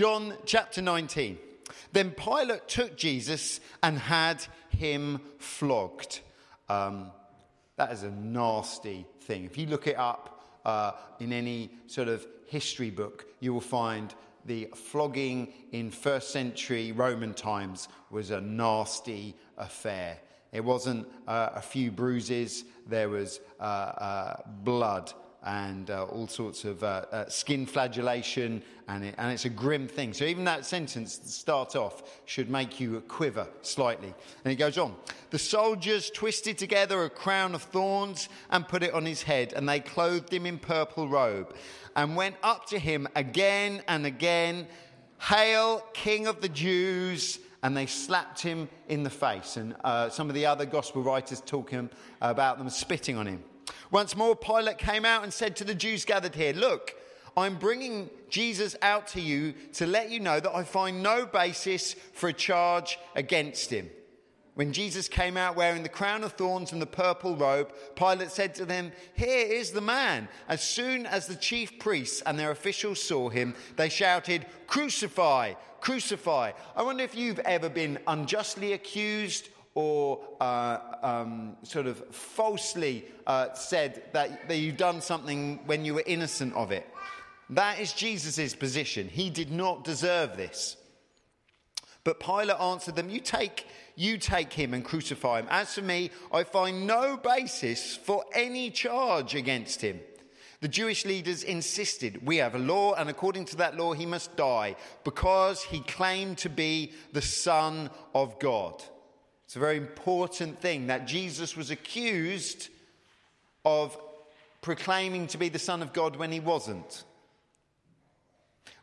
John chapter 19. Then Pilate took Jesus and had him flogged. Um, that is a nasty thing. If you look it up uh, in any sort of history book, you will find the flogging in first century Roman times was a nasty affair. It wasn't uh, a few bruises, there was uh, uh blood and uh, all sorts of uh, uh, skin flagellation, and, it, and, it's a grim thing. So, even that sentence to start off should make you quiver slightly. And he goes on The soldiers twisted together a crown of thorns and put it on his head, and they clothed him in purple robe, and went up to him again and again Hail, King of the Jews! and they slapped him in the face. And uh, some of the other gospel writers talk him about them spitting on him. Once more, Pilate came out and said to the Jews gathered here, Look, I'm bringing Jesus out to you to let you know that I find no basis for a charge against him. When Jesus came out wearing the crown of thorns and the purple robe, Pilate said to them, Here is the man. As soon as the chief priests and their officials saw him, they shouted, Crucify, crucify. I wonder if you've ever been unjustly accused or uh, um, sort of falsely uh, said that, that you've done something when you were innocent of it. That is Jesus' position. He did not deserve this. But Pilate answered them, You take, you take him and crucify him. As for me, I find no basis for any charge against him. The Jewish leaders insisted, We have a law, and according to that law, he must die because he claimed to be the Son of God. It's a very important thing that Jesus was accused of proclaiming to be the Son of God when he wasn't.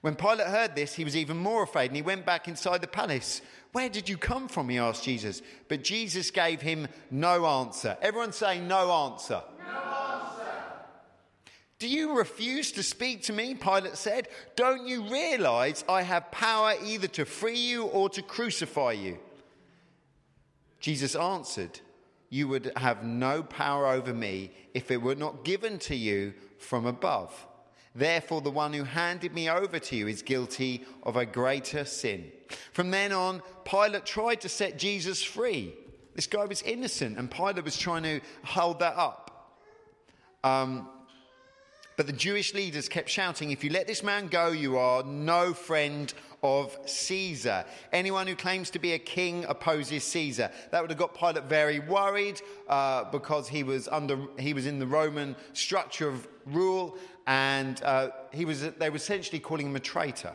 When Pilate heard this, he was even more afraid and he went back inside the palace. Where did you come from? He asked Jesus. But Jesus gave him no answer. Everyone say, no answer. No answer. Do you refuse to speak to me? Pilate said. Don't you realize I have power either to free you or to crucify you? Jesus answered, You would have no power over me if it were not given to you from above. Therefore, the one who handed me over to you is guilty of a greater sin. From then on, Pilate tried to set Jesus free. This guy was innocent, and Pilate was trying to hold that up. Um, but the Jewish leaders kept shouting, If you let this man go, you are no friend of Caesar. Anyone who claims to be a king opposes Caesar. That would have got Pilate very worried uh, because he was, under, he was in the Roman structure of rule and uh, he was, they were essentially calling him a traitor.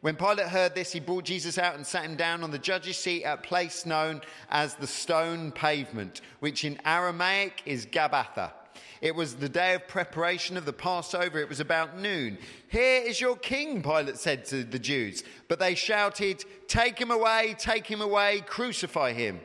When Pilate heard this, he brought Jesus out and sat him down on the judge's seat at a place known as the stone pavement, which in Aramaic is Gabbatha. It was the day of preparation of the Passover. It was about noon. Here is your king, Pilate said to the Jews. But they shouted, Take him away, take him away, crucify him.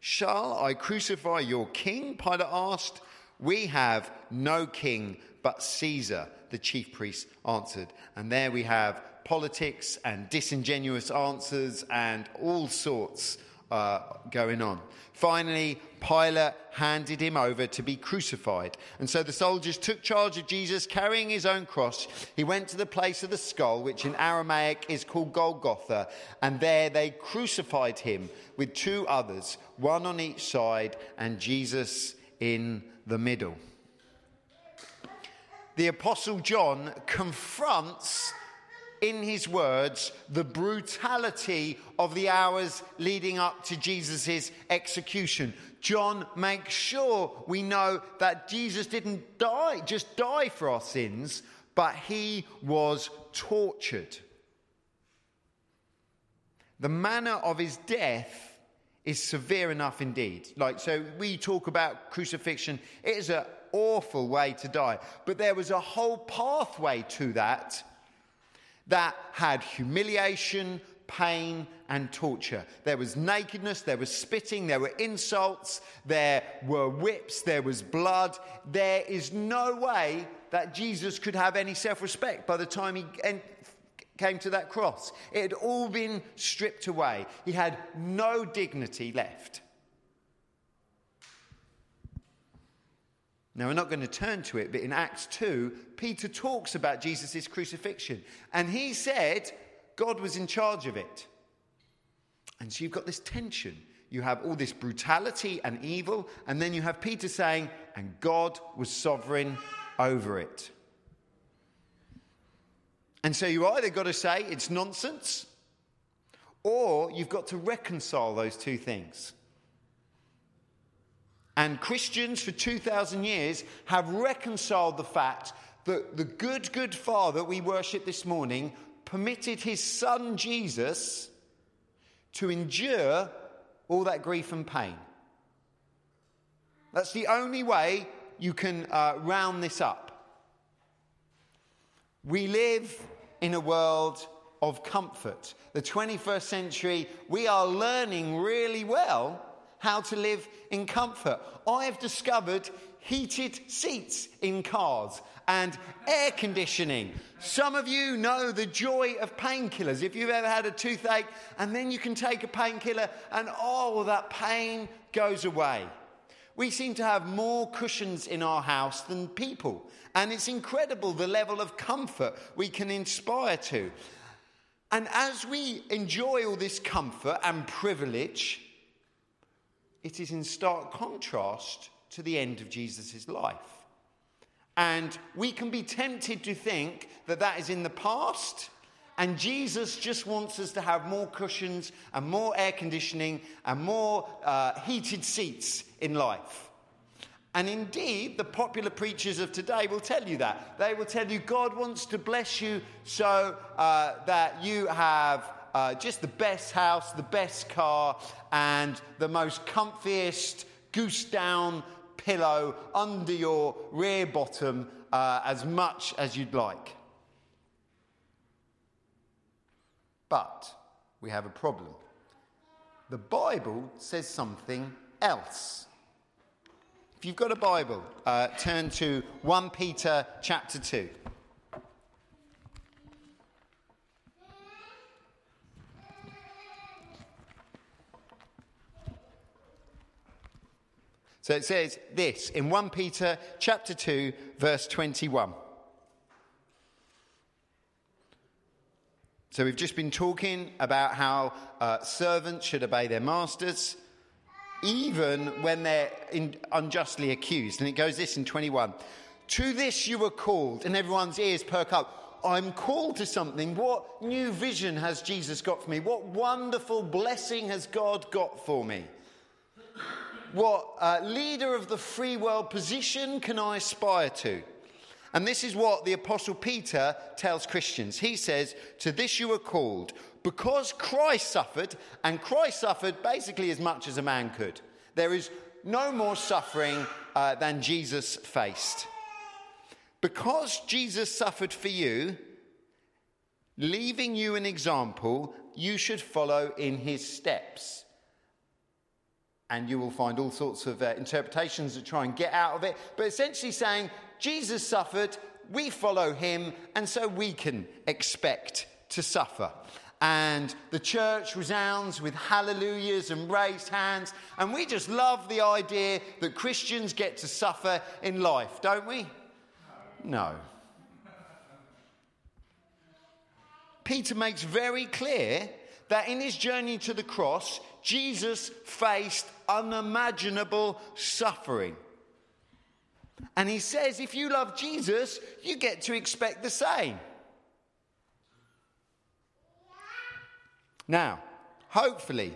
Shall I crucify your king? Pilate asked. We have no king but Caesar, the chief priest answered. And there we have politics and disingenuous answers and all sorts uh, going on. Finally, Pilate handed him over to be crucified. And so the soldiers took charge of Jesus, carrying his own cross. He went to the place of the skull, which in Aramaic is called Golgotha, and there they crucified him with two others, one on each side, and Jesus in the middle. The Apostle John confronts in his words the brutality of the hours leading up to Jesus' execution. John makes sure we know that Jesus didn't die, just die for our sins, but he was tortured. The manner of his death is severe enough indeed. Like, so we talk about crucifixion, it is an awful way to die, but there was a whole pathway to that that had humiliation, pain, and torture. There was nakedness, there was spitting, there were insults, there were whips, there was blood. There is no way that Jesus could have any self respect by the time he came to that cross. It had all been stripped away, he had no dignity left. Now, we're not going to turn to it, but in Acts 2, Peter talks about Jesus' crucifixion. And he said God was in charge of it. And so you've got this tension. You have all this brutality and evil, and then you have Peter saying, and God was sovereign over it. And so you either got to say it's nonsense, or you've got to reconcile those two things. And Christians for 2,000 years have reconciled the fact that the good, good Father we worship this morning permitted his son Jesus to endure all that grief and pain. That's the only way you can uh, round this up. We live in a world of comfort. The 21st century, we are learning really well how to live in comfort. I have discovered heated seats in cars and air conditioning. Some of you know the joy of painkillers. If you've ever had a toothache and then you can take a painkiller and oh, that pain goes away. We seem to have more cushions in our house than people. And it's incredible the level of comfort we can inspire to. And as we enjoy all this comfort and privilege, it is in stark contrast to the end of Jesus' life. And we can be tempted to think that that is in the past, and Jesus just wants us to have more cushions and more air conditioning and more uh, heated seats in life. And indeed, the popular preachers of today will tell you that. They will tell you God wants to bless you so uh, that you have uh, just the best house, the best car, and the most comfiest goose down pillow under your rear bottom uh, as much as you'd like. But we have a problem. The Bible says something else. If you've got a Bible, uh, turn to 1 Peter chapter 2. So it says this in 1 Peter chapter 2 verse 21. So we've just been talking about how uh, servants should obey their masters even when they're in, unjustly accused. And it goes this in 21. To this you were called, and everyone's ears perk up. I'm called to something. What new vision has Jesus got for me? What wonderful blessing has God got for me? What uh, leader of the free world position can I aspire to? And this is what the Apostle Peter tells Christians. He says, To this you are called, because Christ suffered, and Christ suffered basically as much as a man could. There is no more suffering uh, than Jesus faced. Because Jesus suffered for you, leaving you an example, you should follow in his steps and you will find all sorts of uh, interpretations that try and get out of it. But essentially saying, Jesus suffered, we follow him, and so we can expect to suffer. And the church resounds with hallelujahs and raised hands. And we just love the idea that Christians get to suffer in life, don't we? No. Peter makes very clear that in his journey to the cross, Jesus faced unimaginable suffering. And he says, if you love Jesus, you get to expect the same. Now, hopefully,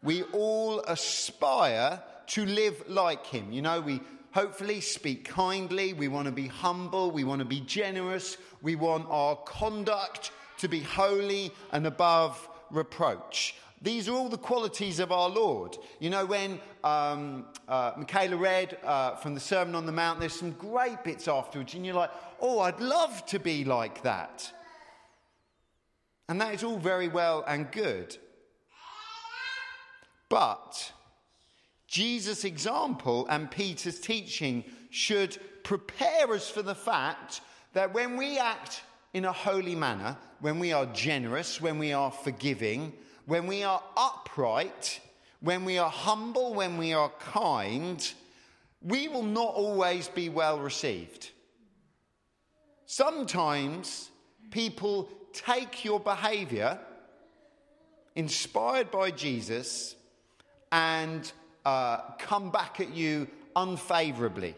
we all aspire to live like him. You know, we hopefully speak kindly, we want to be humble, we want to be generous, we want our conduct to be holy and above reproach. These are all the qualities of our Lord. You know, when um, uh, Michaela read uh, from the Sermon on the Mount, there's some great bits afterwards, and you're like, oh, I'd love to be like that. And that is all very well and good. But Jesus' example and Peter's teaching should prepare us for the fact that when we act in a holy manner, when we are generous, when we are forgiving, when we are upright, when we are humble, when we are kind, we will not always be well received. Sometimes people take your behavior inspired by Jesus and uh, come back at you unfavorably.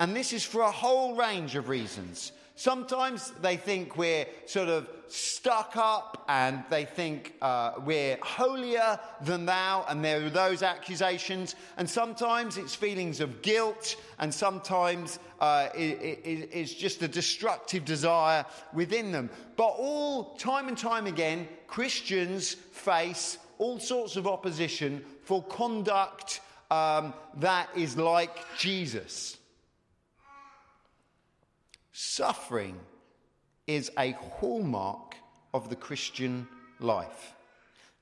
And this is for a whole range of reasons. Sometimes they think we're sort of stuck up and they think uh, we're holier than thou, and there are those accusations. And sometimes it's feelings of guilt, and sometimes uh, it, it, it's just a destructive desire within them. But all, time and time again, Christians face all sorts of opposition for conduct um, that is like Jesus. Suffering is a hallmark of the Christian life.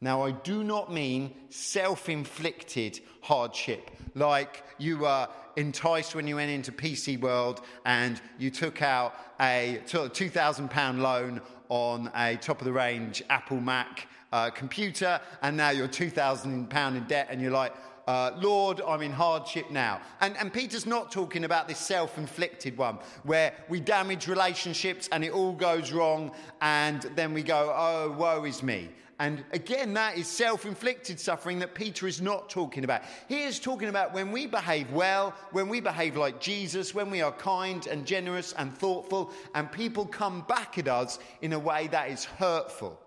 Now, I do not mean self inflicted hardship, like you were enticed when you went into PC World and you took out a £2,000 loan on a top of the range Apple Mac uh, computer, and now you're £2,000 in debt, and you're like, uh, Lord, I'm in hardship now. And, and Peter's not talking about this self inflicted one where we damage relationships and it all goes wrong, and then we go, oh, woe is me. And again, that is self inflicted suffering that Peter is not talking about. He is talking about when we behave well, when we behave like Jesus, when we are kind and generous and thoughtful, and people come back at us in a way that is hurtful.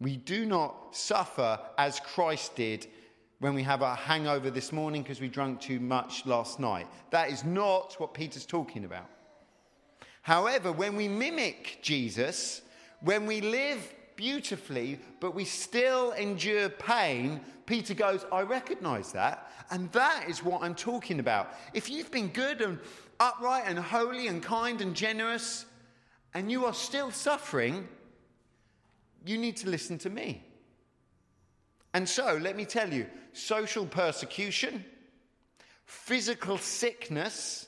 We do not suffer as Christ did when we have a hangover this morning because we drank too much last night. That is not what Peter's talking about. However, when we mimic Jesus, when we live beautifully, but we still endure pain, Peter goes, I recognize that. And that is what I'm talking about. If you've been good and upright and holy and kind and generous, and you are still suffering, you need to listen to me. And so, let me tell you social persecution, physical sickness,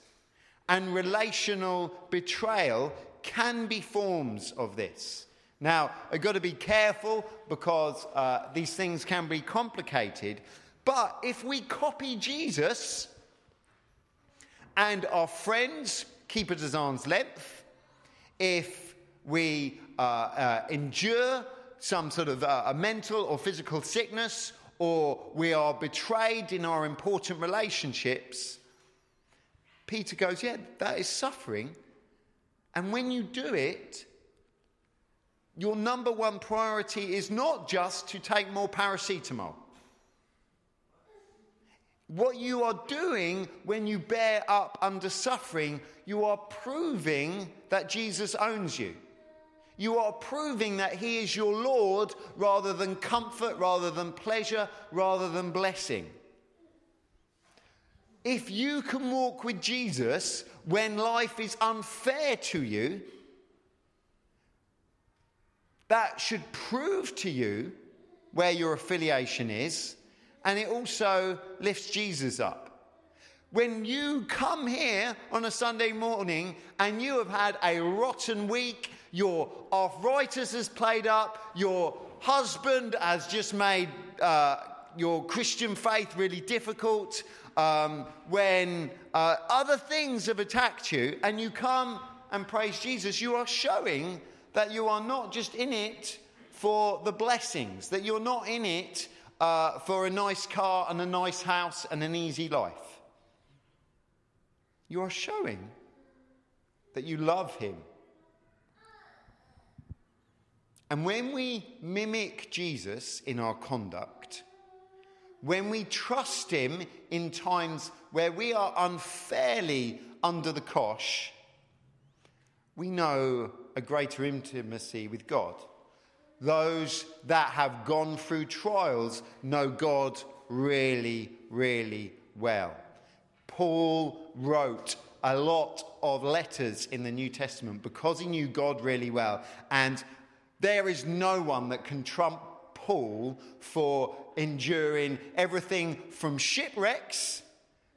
and relational betrayal can be forms of this. Now, I've got to be careful because uh, these things can be complicated. But if we copy Jesus and our friends keep it at arm's length, if we endure some sort of uh, a mental or physical sickness, or we are betrayed in our important relationships, Peter goes, Yeah, that is suffering. And when you do it, your number one priority is not just to take more paracetamol. What you are doing when you bear up under suffering, you are proving that Jesus owns you. You are proving that He is your Lord rather than comfort, rather than pleasure, rather than blessing. If you can walk with Jesus when life is unfair to you, that should prove to you where your affiliation is, and it also lifts Jesus up. When you come here on a Sunday morning and you have had a rotten week, your arthritis has played up, your husband has just made uh, your Christian faith really difficult, um, when uh, other things have attacked you and you come and praise Jesus, you are showing that you are not just in it for the blessings, that you're not in it uh, for a nice car and a nice house and an easy life. You are showing that you love Him and when we mimic Jesus in our conduct, when we trust Him in times where we are unfairly under the cosh, we know a greater intimacy with God. Those that have gone through trials know God really, really well. Paul wrote a lot of letters in the New Testament because he knew God really well. And there is no one that can trump Paul for enduring everything from shipwrecks,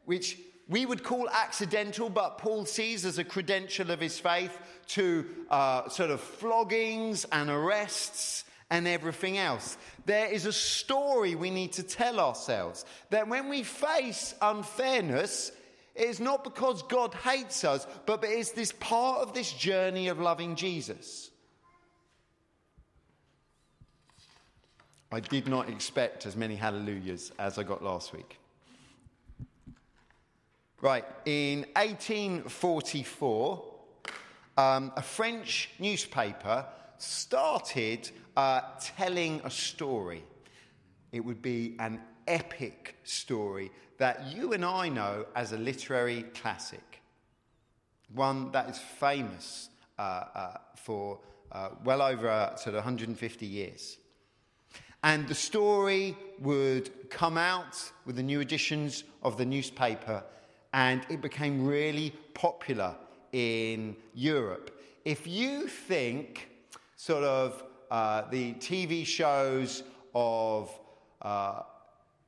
which we would call accidental, but Paul sees as a credential of his faith, to uh, sort of floggings and arrests and everything else. There is a story we need to tell ourselves that when we face unfairness, it is not because God hates us, but it's this part of this journey of loving Jesus. I did not expect as many hallelujahs as I got last week. Right, in 1844, um, a French newspaper started uh, telling a story. It would be an epic story that you and I know as a literary classic, one that is famous uh, uh, for uh, well over uh, sort of 150 years. And the story would come out with the new editions of the newspaper, and it became really popular in Europe. If you think sort of uh, the TV shows of uh,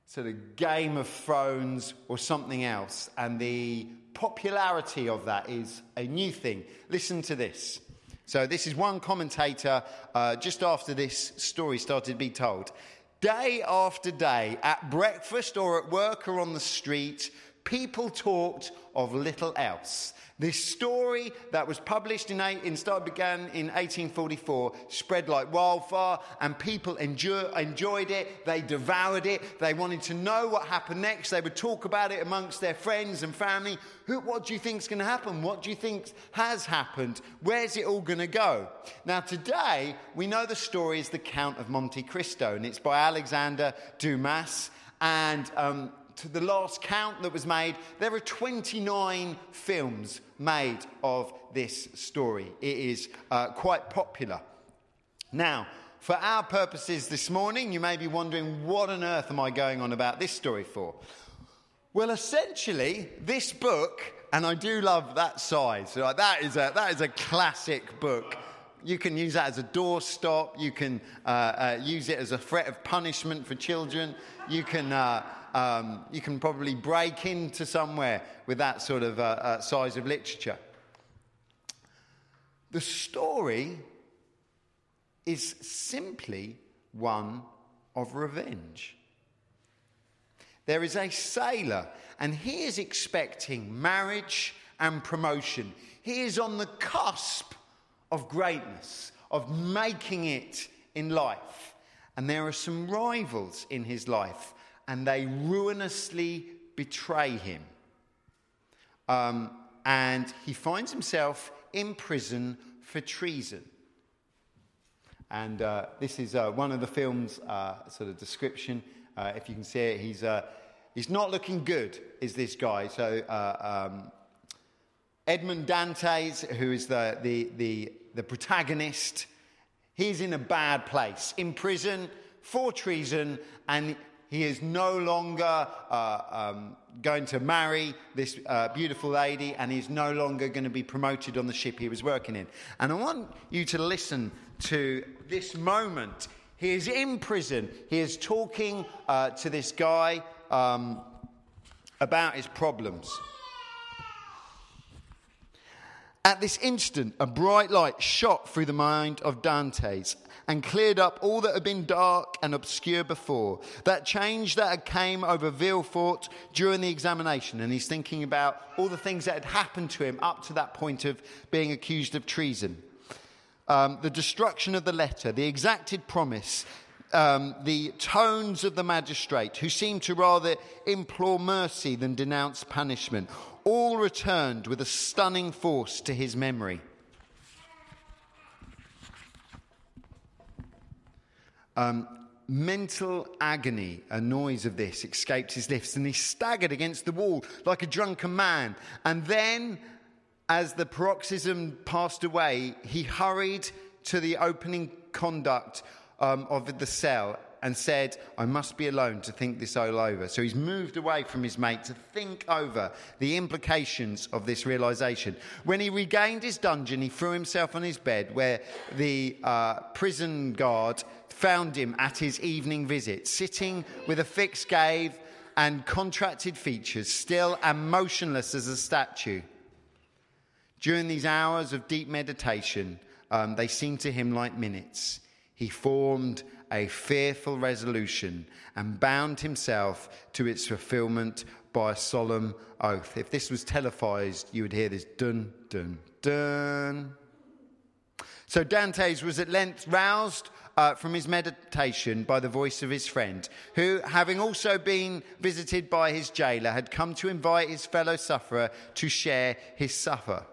sort of Game of Thrones or something else, and the popularity of that is a new thing. Listen to this. So, this is one commentator uh, just after this story started to be told. Day after day, at breakfast or at work or on the street, people talked of little else. This story that was published in, eight, in began in 1844 spread like wildfire, and people enjoy, enjoyed it. They devoured it. They wanted to know what happened next. They would talk about it amongst their friends and family. Who, what do you think is going to happen? What do you think has happened? Where's it all going to go? Now, today we know the story is the Count of Monte Cristo, and it's by Alexander Dumas. And um, to the last count that was made, there are 29 films made of this story. It is uh, quite popular. Now, for our purposes this morning, you may be wondering, what on earth am I going on about this story for? Well, essentially, this book, and I do love that size, that, is a, that is a classic book. You can use that as a doorstop. You can uh, uh, use it as a threat of punishment for children. You can uh, um, you can probably break into somewhere with that sort of uh, uh, size of literature. The story is simply one of revenge. There is a sailor, and he is expecting marriage and promotion. He is on the cusp of greatness, of making it in life. And there are some rivals in his life and they ruinously betray him. Um, and he finds himself in prison for treason. And uh, this is uh, one of the film's uh, sort of description. Uh, if you can see it, he's, uh, he's not looking good, is this guy. So, uh, um, Edmond Dantes, who is the, the, the, the protagonist, he's in a bad place, in prison for treason, and he is no longer uh, um, going to marry this uh, beautiful lady, and he's no longer going to be promoted on the ship he was working in. And I want you to listen to this moment. He is in prison. He is talking uh, to this guy um, about his problems. At this instant, a bright light shot through the mind of Dantes and cleared up all that had been dark and obscure before. That change that had came over Villefort during the examination, and he's thinking about all the things that had happened to him up to that point of being accused of treason. Um, the destruction of the letter, the exacted promise, um, the tones of the magistrate, who seemed to rather implore mercy than denounce punishment, all returned with a stunning force to his memory. Um, mental agony, a noise of this escaped his lips, and he staggered against the wall like a drunken man. And then, as the paroxysm passed away, he hurried to the opening conduct um, of the cell and said, I must be alone to think this all over. So he's moved away from his mate to think over the implications of this realization. When he regained his dungeon, he threw himself on his bed where the uh, prison guard found him at his evening visit, sitting with a fixed gaze and contracted features, still and motionless as a statue. During these hours of deep meditation, um, they seemed to him like minutes. he formed a fearful resolution and bound himself to its fulfillment by a solemn oath. If this was televised, you would hear this dun, dun, dun. So Dantes was at length roused uh, from his meditation by the voice of his friend, who, having also been visited by his jailer, had come to invite his fellow sufferer to share his supper.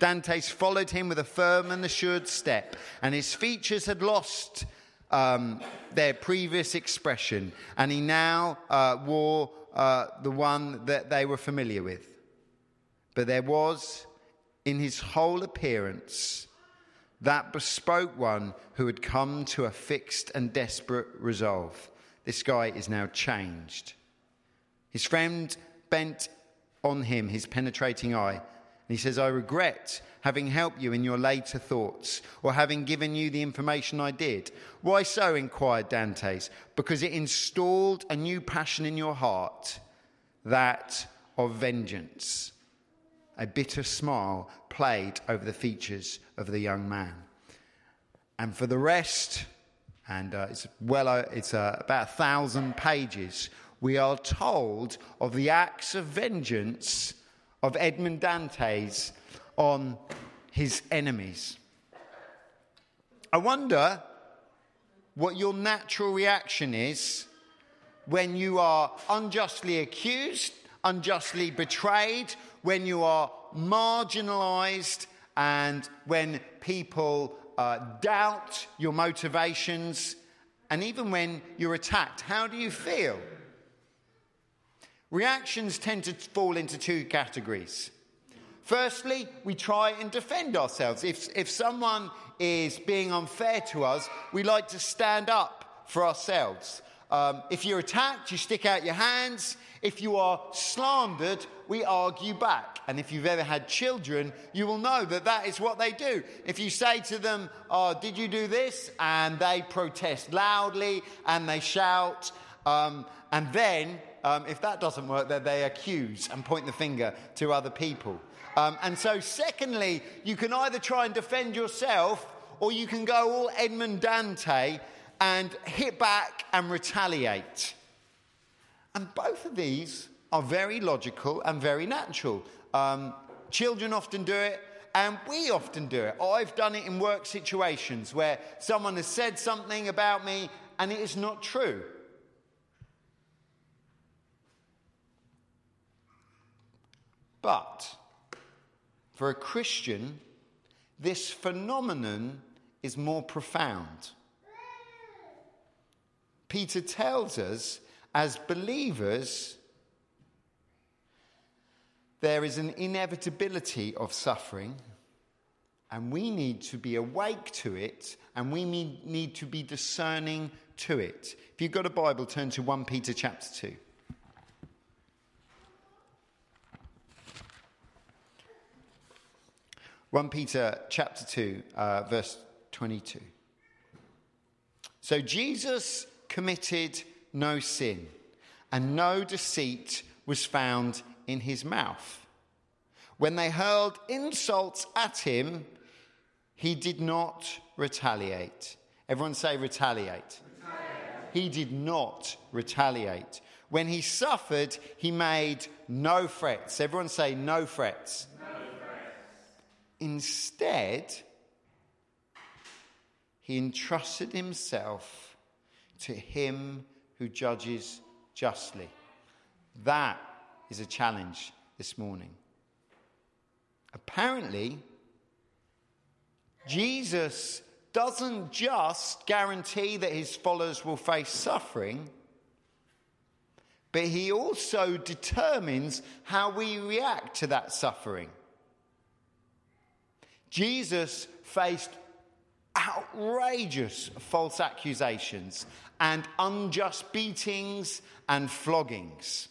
Dantes followed him with a firm and assured step, and his features had lost um, their previous expression, and he now uh, wore uh, the one that they were familiar with. But there was in his whole appearance that bespoke one who had come to a fixed and desperate resolve. This guy is now changed. His friend bent on him his penetrating eye, he says, I regret having helped you in your later thoughts, or having given you the information I did. Why so? inquired Dantes. Because it installed a new passion in your heart, that of vengeance. A bitter smile played over the features of the young man. And for the rest, and uh, it's well, uh, it's uh, about a thousand pages, we are told of the acts of vengeance of Edmond Dantes on his enemies. I wonder what your natural reaction is when you are unjustly accused, unjustly betrayed, when you are marginalized, and when people uh, doubt your motivations, and even when you're attacked. How do you feel? Reactions tend to fall into two categories. Firstly, we try and defend ourselves. If, if someone is being unfair to us, we like to stand up for ourselves. Um, if you're attacked, you stick out your hands. If you are slandered, we argue back. And if you've ever had children, you will know that that is what they do. If you say to them, oh, Did you do this? and they protest loudly and they shout, um, and then, um, if that doesn't work, then they accuse and point the finger to other people. Um, and so, secondly, you can either try and defend yourself or you can go all Edmond Dante and hit back and retaliate. And both of these are very logical and very natural. Um, children often do it, and we often do it. I've done it in work situations where someone has said something about me and it is not true. But for a Christian, this phenomenon is more profound. Peter tells us as believers, there is an inevitability of suffering, and we need to be awake to it, and we need to be discerning to it. If you've got a Bible, turn to 1 Peter chapter 2. 1 Peter chapter 2, uh, verse 22. So Jesus committed no sin, and no deceit was found in his mouth. When they hurled insults at him, he did not retaliate. Everyone say retaliate. retaliate. He did not retaliate. When he suffered, he made no threats. Everyone say no threats. Instead, he entrusted himself to him who judges justly. That is a challenge this morning. Apparently, Jesus doesn't just guarantee that his followers will face suffering, but he also determines how we react to that suffering. Jesus faced outrageous false accusations and unjust beatings and floggings.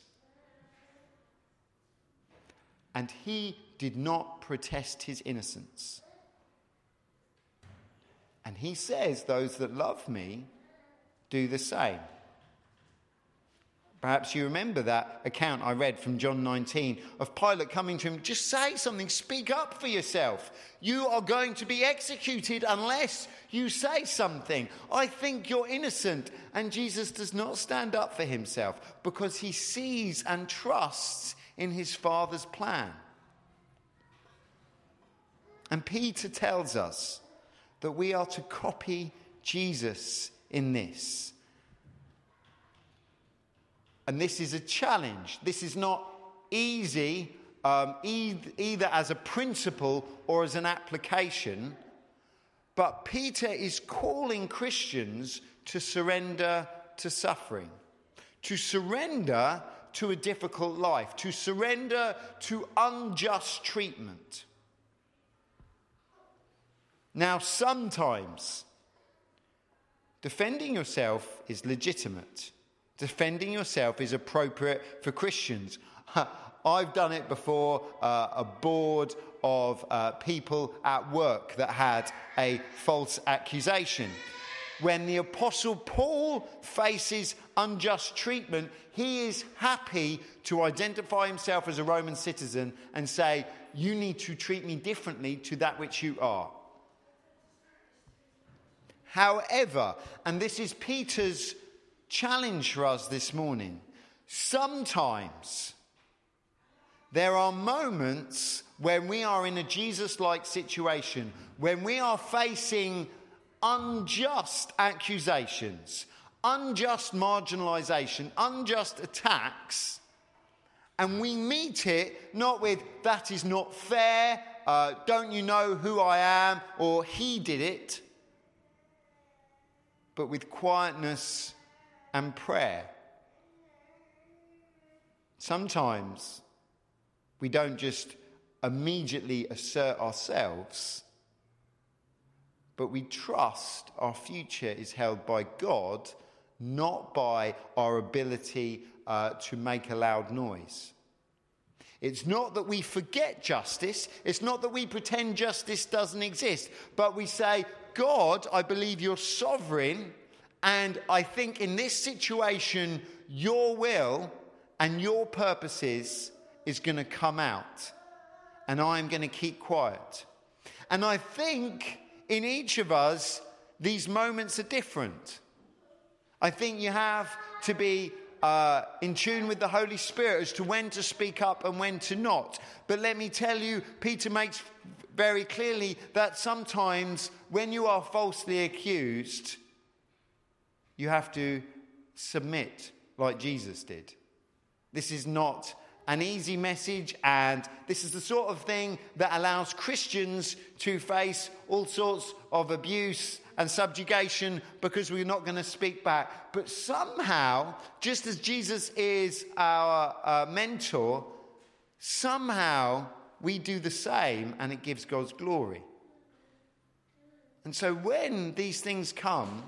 And he did not protest his innocence. And he says, Those that love me do the same. Perhaps you remember that account I read from John 19 of Pilate coming to him, just say something, speak up for yourself. You are going to be executed unless you say something. I think you're innocent. And Jesus does not stand up for himself because he sees and trusts in his Father's plan. And Peter tells us that we are to copy Jesus in this. And this is a challenge. This is not easy, um, either as a principle or as an application. But Peter is calling Christians to surrender to suffering, to surrender to a difficult life, to surrender to unjust treatment. Now, sometimes defending yourself is legitimate. Defending yourself is appropriate for Christians. I've done it before, uh, a board of uh, people at work that had a false accusation. When the Apostle Paul faces unjust treatment, he is happy to identify himself as a Roman citizen and say, You need to treat me differently to that which you are. However, and this is Peter's challenge for us this morning. Sometimes there are moments when we are in a Jesus like situation, when we are facing unjust accusations, unjust marginalisation, unjust attacks, and we meet it not with, that is not fair, uh, don't you know who I am, or he did it, but with quietness and prayer. Sometimes we don't just immediately assert ourselves, but we trust our future is held by God, not by our ability uh, to make a loud noise. It's not that we forget justice. It's not that we pretend justice doesn't exist. But we say, God, I believe you're sovereign and I think in this situation, your will and your purposes is going to come out. And I'm going to keep quiet. And I think in each of us, these moments are different. I think you have to be uh, in tune with the Holy Spirit as to when to speak up and when to not. But let me tell you, Peter makes very clearly that sometimes when you are falsely accused, you have to submit like Jesus did. This is not an easy message, and this is the sort of thing that allows Christians to face all sorts of abuse and subjugation because we're not going to speak back. But somehow, just as Jesus is our uh, mentor, somehow we do the same and it gives God's glory. And so when these things come,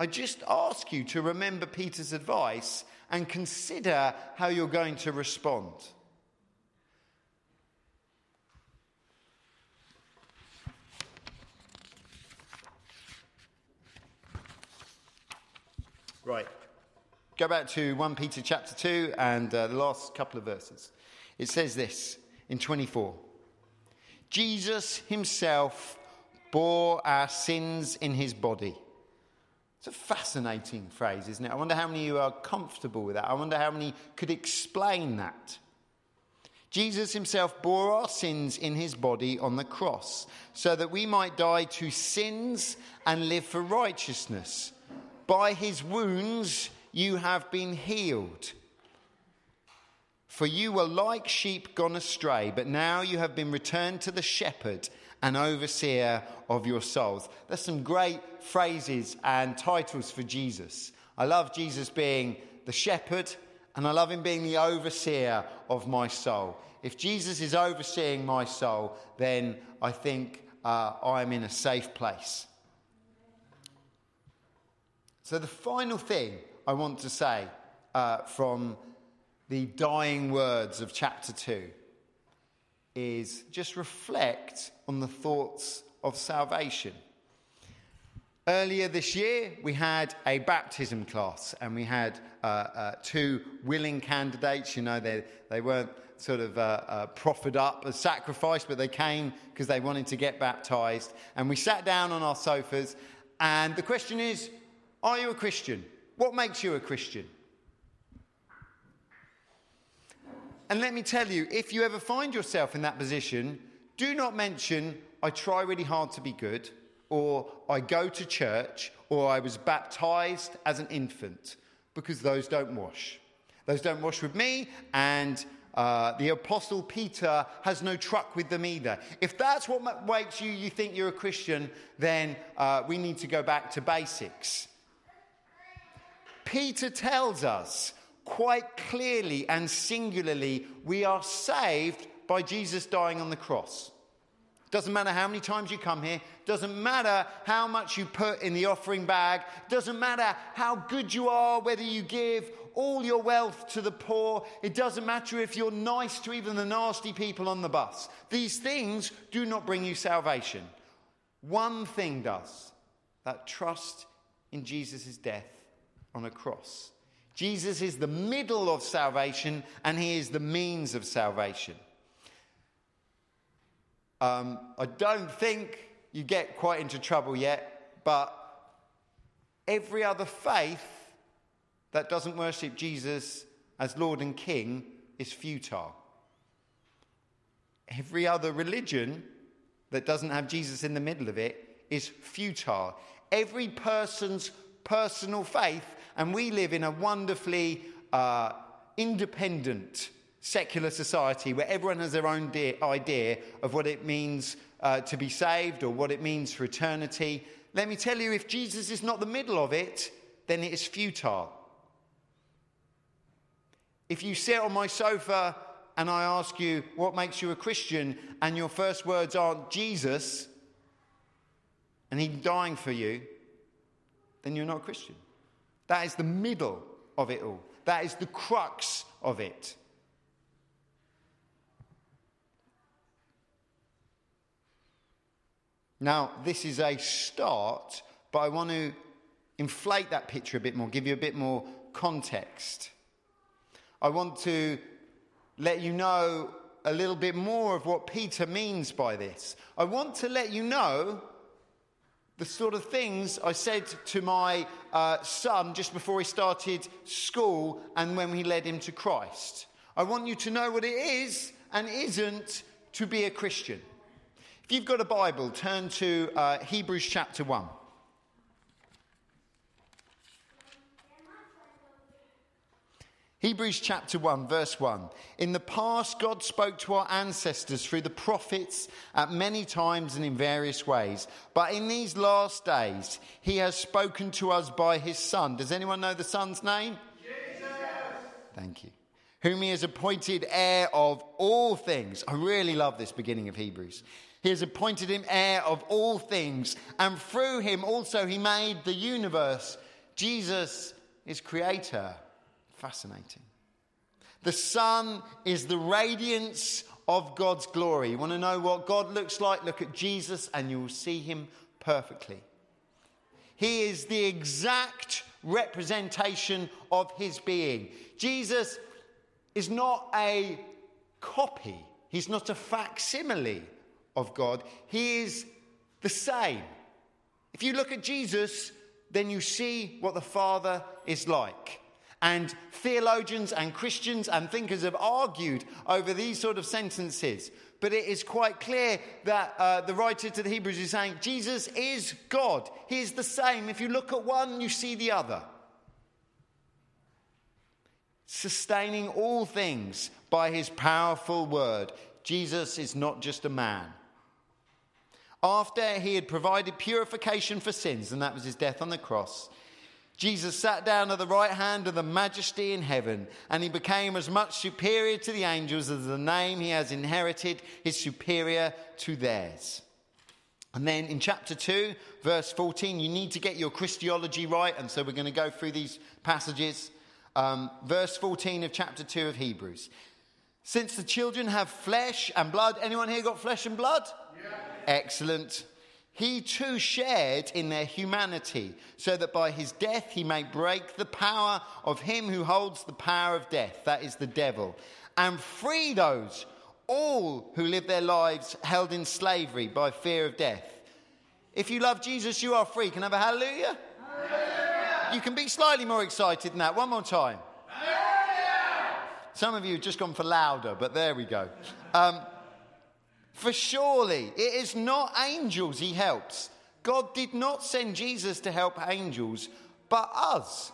I just ask you to remember Peter's advice and consider how you're going to respond. Right. Go back to 1 Peter chapter 2 and uh, the last couple of verses. It says this in 24 Jesus himself bore our sins in his body it's a fascinating phrase, isn't it? I wonder how many of you are comfortable with that. I wonder how many could explain that. Jesus himself bore our sins in his body on the cross so that we might die to sins and live for righteousness. By his wounds you have been healed. For you were like sheep gone astray, but now you have been returned to the shepherd and overseer of your souls. There's some great phrases and titles for Jesus. I love Jesus being the shepherd, and I love him being the overseer of my soul. If Jesus is overseeing my soul, then I think uh, I'm in a safe place. So, the final thing I want to say uh, from the dying words of chapter 2 is just reflect on the thoughts of salvation. Earlier this year, we had a baptism class and we had uh, uh, two willing candidates. You know, they, they weren't sort of uh, uh proffered up as sacrifice, but they came because they wanted to get baptized. And we sat down on our sofas, and the question is Are you a Christian? What makes you a Christian? And let me tell you, if you ever find yourself in that position, do not mention, I try really hard to be good or I go to church, or I was baptized as an infant, because those don't wash. Those don't wash with me, and uh, the Apostle Peter has no truck with them either. If that's what makes you, you think you're a Christian, then uh, we need to go back to basics. Peter tells us quite clearly and singularly we are saved by Jesus dying on the cross. Doesn't matter how many times you come here, doesn't matter how much you put in the offering bag, doesn't matter how good you are, whether you give all your wealth to the poor, it doesn't matter if you're nice to even the nasty people on the bus. These things do not bring you salvation. One thing does that trust in Jesus' death on a cross. Jesus is the middle of salvation and he is the means of salvation. Um, I don't think you get quite into trouble yet, but every other faith that doesn't worship Jesus as Lord and King is futile. Every other religion that doesn't have Jesus in the middle of it is futile. Every person's personal faith, and we live in a wonderfully uh, independent secular society where everyone has their own de- idea of what it means uh, to be saved or what it means for eternity. Let me tell you, if Jesus is not the middle of it, then it is futile. If you sit on my sofa and I ask you, what makes you a Christian, and your first words aren't Jesus and He dying for you, then you're not a Christian. That is the middle of it all, that is the crux of it. Now, this is a start, but I want to inflate that picture a bit more, give you a bit more context. I want to let you know a little bit more of what Peter means by this. I want to let you know the sort of things I said to my uh, son just before he started school and when we led him to Christ. I want you to know what it is and isn't to be a Christian. If you've got a Bible, turn to uh, Hebrews chapter 1. Hebrews chapter 1, verse 1. In the past, God spoke to our ancestors through the prophets at many times and in various ways. But in these last days, He has spoken to us by His Son. Does anyone know the Son's name? Jesus. Thank you. Whom He has appointed heir of all things. I really love this beginning of Hebrews. He has appointed him heir of all things, and through him also he made the universe. Jesus is creator. Fascinating. The Son is the radiance of God's glory. You want to know what God looks like? Look at Jesus and you will see him perfectly. He is the exact representation of his being. Jesus is not a copy, he's not a facsimile of God. He is the same. If you look at Jesus, then you see what the Father is like. And theologians and Christians and thinkers have argued over these sort of sentences. But it is quite clear that uh, the writer to the Hebrews is saying Jesus is God. He is the same. If you look at one, you see the other. Sustaining all things by his powerful word. Jesus is not just a man. After he had provided purification for sins, and that was his death on the cross, Jesus sat down at the right hand of the majesty in heaven, and he became as much superior to the angels as the name he has inherited is superior to theirs. And then in chapter 2, verse 14, you need to get your Christology right, and so we're going to go through these passages. Um, verse 14 of chapter 2 of Hebrews. Since the children have flesh and blood, anyone here got flesh and blood? Yeah. Excellent. He too shared in their humanity, so that by his death he may break the power of him who holds the power of death, that is the devil, and free those all who live their lives held in slavery by fear of death. If you love Jesus, you are free. Can I have a hallelujah? hallelujah. You can be slightly more excited than that. One more time. Hallelujah. Some of you have just gone for louder, but there we go. Um, for surely it is not angels he helps. God did not send Jesus to help angels, but us.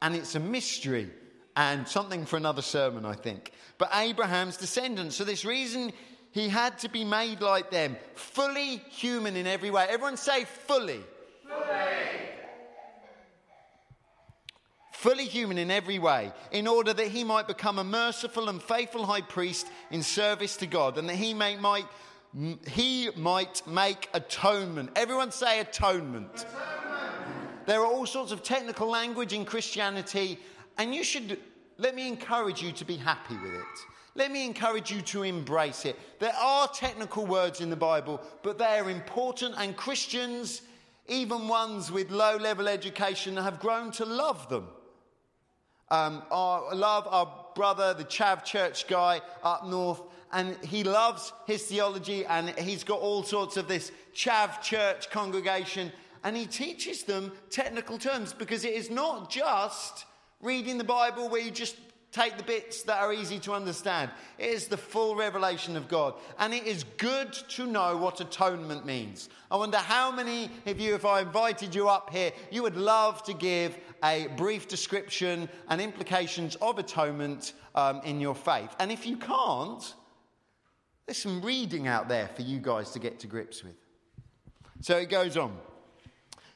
And it's a mystery and something for another sermon, I think. But Abraham's descendants. So, this reason he had to be made like them, fully human in every way. Everyone say fully. Fully fully human in every way, in order that he might become a merciful and faithful high priest in service to God, and that he may, might, he might make atonement. Everyone say atonement. atonement. There are all sorts of technical language in Christianity, and you should let me encourage you to be happy with it. Let me encourage you to embrace it. There are technical words in the Bible, but they are important, and Christians, even ones with low level education, have grown to love them. Um, our, love our brother, the Chav Church guy up north, and he loves his theology, and he's got all sorts of this Chav Church congregation, and he teaches them technical terms because it is not just reading the Bible where you just take the bits that are easy to understand. It is the full revelation of God. And it is good to know what atonement means. I wonder how many of you, if I invited you up here, you would love to give a brief description and implications of atonement um, in your faith. And if you can't, there's some reading out there for you guys to get to grips with. So it goes on.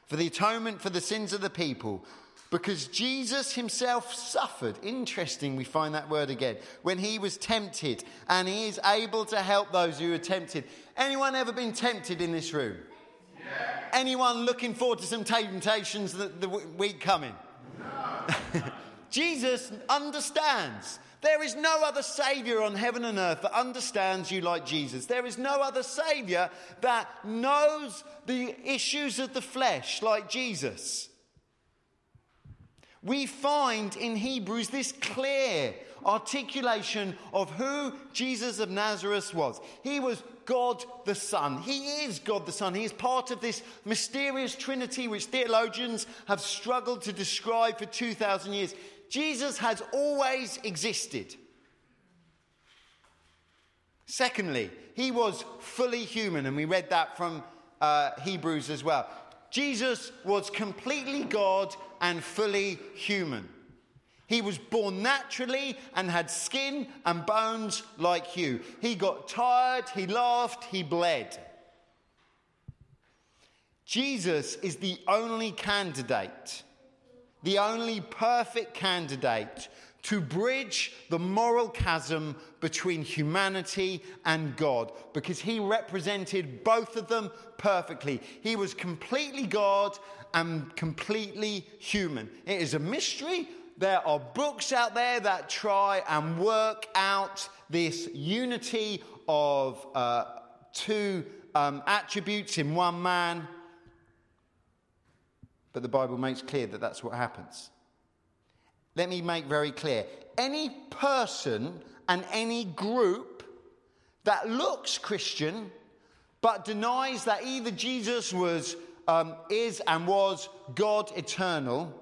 For the atonement for the sins of the people, because Jesus himself suffered. Interesting, we find that word again. When he was tempted, and he is able to help those who are tempted. Anyone ever been tempted in this room? Anyone looking forward to some temptations the, the week coming? Jesus understands. There is no other Savior on heaven and earth that understands you like Jesus. There is no other Savior that knows the issues of the flesh like Jesus we find in Hebrews this clear articulation of who Jesus of Nazareth was. He was God the Son. He is God the Son. He is part of this mysterious Trinity which theologians have struggled to describe for 2,000 years. Jesus has always existed. Secondly, he was fully human, and we read that from uh, Hebrews as well. Jesus was completely God and fully human. He was born naturally and had skin and bones like you. He got tired, he laughed, he bled. Jesus is the only candidate, the only perfect candidate to bridge the moral chasm between humanity and God because he represented both of them perfectly. He was completely God and completely human. It is a mystery. There are books out there that try and work out this unity of uh, two um, attributes in one man. But the Bible makes clear that that's what happens. Let me make very clear any person and any group that looks Christian but denies that either Jesus was, um, is and was God eternal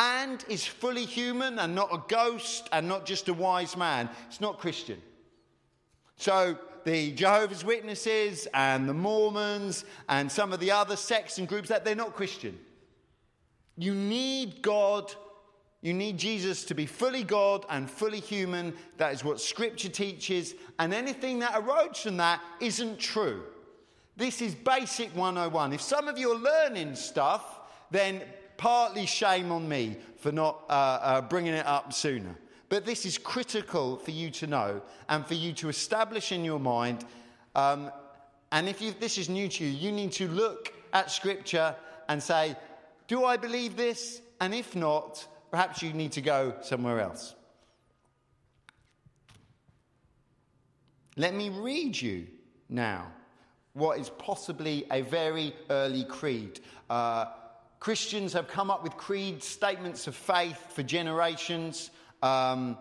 and is fully human and not a ghost and not just a wise man, it's not Christian. So the Jehovah's Witnesses and the Mormons and some of the other sects and groups that they're not Christian. You need God you need Jesus to be fully God and fully human. That is what Scripture teaches. And anything that erodes from that isn't true. This is basic 101. If some of you are learning stuff, then partly shame on me for not uh, uh, bringing it up sooner. But this is critical for you to know and for you to establish in your mind. Um, and if you, this is new to you, you need to look at Scripture and say, Do I believe this? And if not, perhaps you need to go somewhere else. Let me read you now what is possibly a very early creed. Uh, Christians have come up with creed statements of faith for generations, um,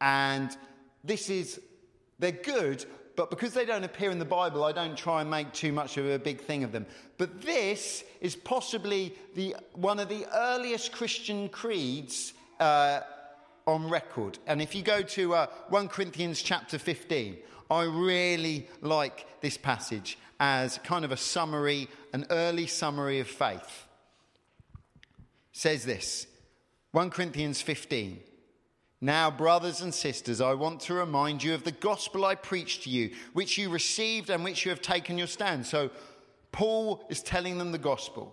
and this is, they're good, but because they don't appear in the Bible, I don't try and make too much of a big thing of them. But this is possibly the, one of the earliest Christian creeds uh, on record. And if you go to uh, 1 Corinthians chapter 15, I really like this passage as kind of a summary, an early summary of faith. Says this 1 Corinthians 15. Now, brothers and sisters, I want to remind you of the gospel I preached to you, which you received and which you have taken your stand. So, Paul is telling them the gospel.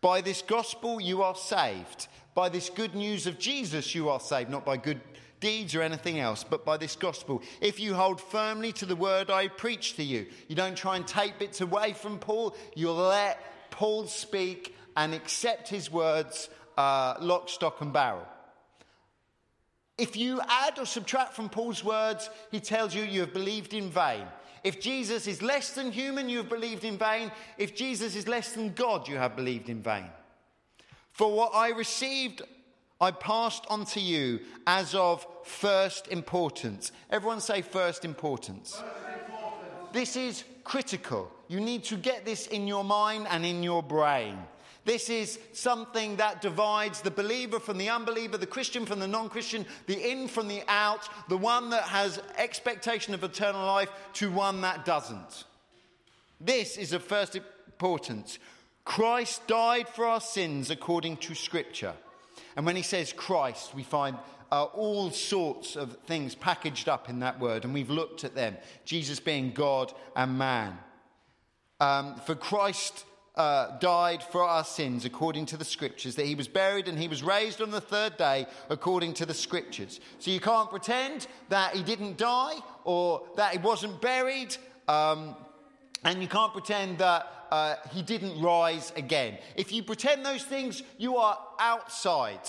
By this gospel, you are saved. By this good news of Jesus, you are saved, not by good deeds or anything else, but by this gospel. If you hold firmly to the word I preach to you, you don't try and take bits away from Paul, you let Paul speak and accept his words uh, lock, stock, and barrel. If you add or subtract from Paul's words, he tells you you have believed in vain. If Jesus is less than human, you have believed in vain. If Jesus is less than God, you have believed in vain. For what I received, I passed on to you as of first importance. Everyone say first importance. First importance. This is critical. You need to get this in your mind and in your brain. This is something that divides the believer from the unbeliever, the Christian from the non Christian, the in from the out, the one that has expectation of eternal life to one that doesn't. This is of first importance. Christ died for our sins according to Scripture. And when he says Christ, we find uh, all sorts of things packaged up in that word, and we've looked at them. Jesus being God and man. Um, for Christ uh, died for our sins according to the scriptures, that he was buried and he was raised on the third day according to the scriptures. So you can't pretend that he didn't die or that he wasn't buried, um, and you can't pretend that uh, he didn't rise again. If you pretend those things, you are outside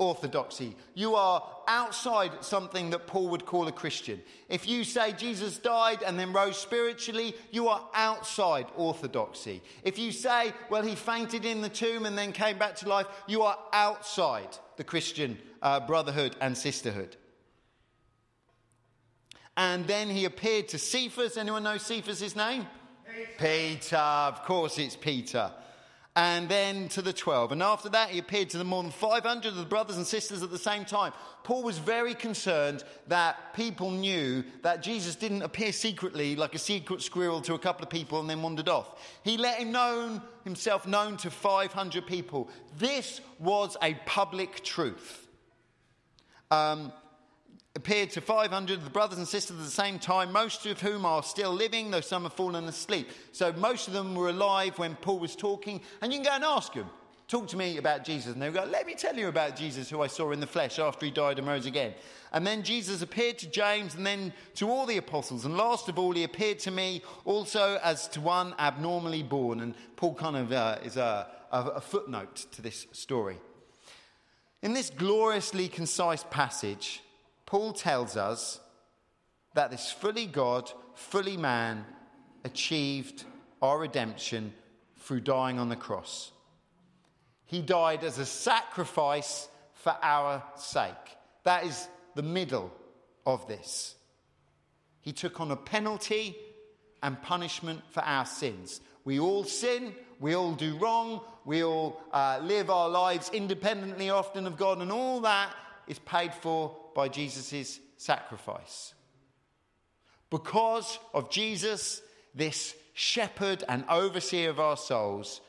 orthodoxy. You are outside something that Paul would call a Christian. If you say Jesus died and then rose spiritually, you are outside orthodoxy. If you say, well, he fainted in the tomb and then came back to life, you are outside the Christian uh, brotherhood and sisterhood. And then he appeared to Cephas. Anyone know Cephas' name? Peter. Peter. Of course, it's Peter and then to the 12. And after that, he appeared to the more than 500 of the brothers and sisters at the same time. Paul was very concerned that people knew that Jesus didn't appear secretly like a secret squirrel to a couple of people and then wandered off. He let him known, himself known to 500 people. This was a public truth. Um, appeared to 500 of the brothers and sisters at the same time, most of whom are still living, though some have fallen asleep. So most of them were alive when Paul was talking, and you can go and ask them. Talk to me about Jesus. And they'll go, Let me tell you about Jesus, who I saw in the flesh after he died and rose again. And then Jesus appeared to James and then to all the apostles. And last of all, he appeared to me also as to one abnormally born. And Paul kind of uh, is a, a, a footnote to this story. In this gloriously concise passage, Paul tells us that this fully God, fully man achieved our redemption through dying on the cross. He died as a sacrifice for our sake. That is the middle of this. He took on a penalty and punishment for our sins. We all sin, we all do wrong, we all uh, live our lives independently often of God, and all that is paid for by Jesus' sacrifice. Because of Jesus, this shepherd and overseer of our souls,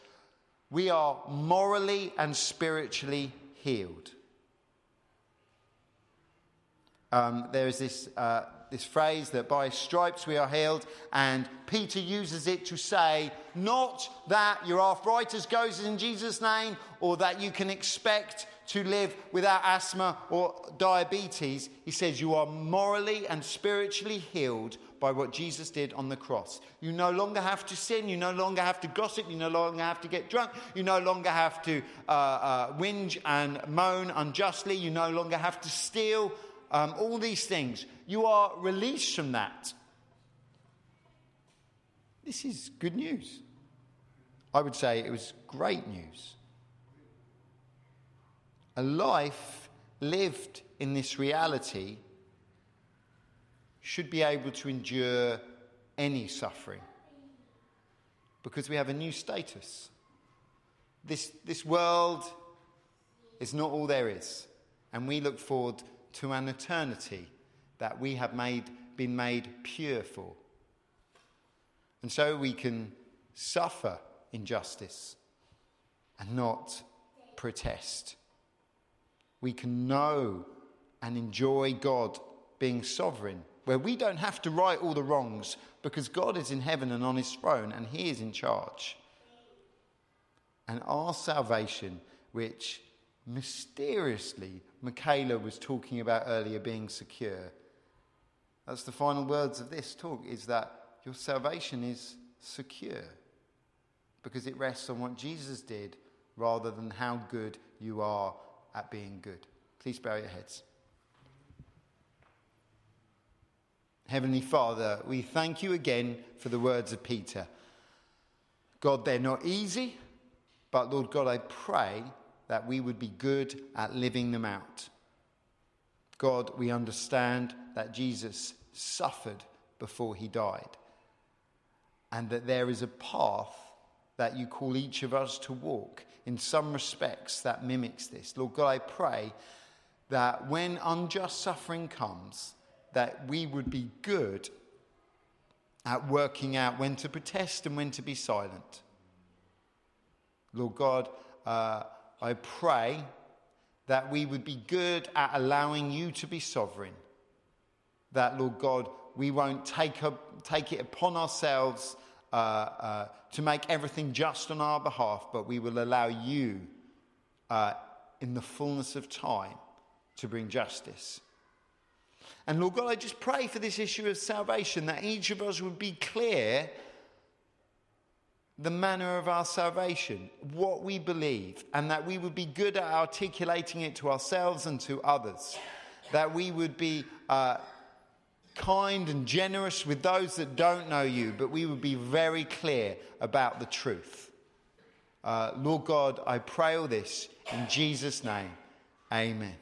we are morally and spiritually healed. Um, there is this, uh, this phrase that by stripes we are healed, and Peter uses it to say not that your arthritis goes in Jesus' name or that you can expect to live without asthma or diabetes. He says you are morally and spiritually healed by what Jesus did on the cross. You no longer have to sin. You no longer have to gossip. You no longer have to get drunk. You no longer have to uh, uh, whinge and moan unjustly. You no longer have to steal. Um, all these things. You are released from that. This is good news. I would say it was great news. A life lived in this reality should be able to endure any suffering because we have a new status. This, this world is not all there is, and we look forward to an eternity that we have made, been made pure for. And so we can suffer injustice and not protest. We can know and enjoy God being sovereign, where we don't have to right all the wrongs because God is in heaven and on his throne and he is in charge. And our salvation, which mysteriously Michaela was talking about earlier being secure, that's the final words of this talk, is that your salvation is secure because it rests on what Jesus did rather than how good you are at being good. Please bow your heads. Heavenly Father, we thank you again for the words of Peter. God, they're not easy, but Lord God, I pray that we would be good at living them out. God, we understand that Jesus suffered before he died, and that there is a path that you call each of us to walk in some respects that mimics this. Lord God, I pray that when unjust suffering comes, that we would be good at working out when to protest and when to be silent. Lord God, uh, I pray that we would be good at allowing you to be sovereign. That, Lord God, we won't take, a, take it upon ourselves uh, uh, to make everything just on our behalf, but we will allow you uh, in the fullness of time to bring justice. And Lord God, I just pray for this issue of salvation that each of us would be clear the manner of our salvation, what we believe, and that we would be good at articulating it to ourselves and to others. That we would be uh, kind and generous with those that don't know you, but we would be very clear about the truth. Uh, Lord God, I pray all this in Jesus' name. Amen.